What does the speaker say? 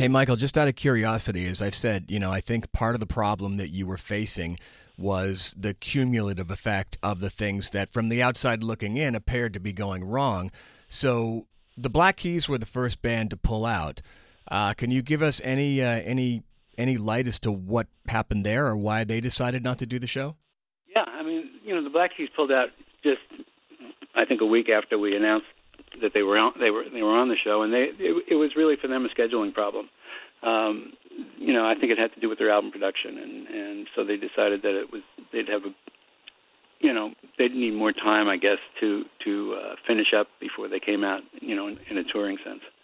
Hey, Michael, just out of curiosity, as I've said, you know, I think part of the problem that you were facing was the cumulative effect of the things that, from the outside looking in, appeared to be going wrong. So the Black Keys were the first band to pull out. Uh, can you give us any uh, any any light as to what happened there or why they decided not to do the show? Yeah, I mean, you know, the Black Keys pulled out just I think a week after we announced that they were on, they were they were on the show, and they it, it was really for them a scheduling problem. Um, you know, I think it had to do with their album production, and and so they decided that it was they'd have a you know they'd need more time, I guess, to to uh, finish up before they came out, you know, in, in a touring sense.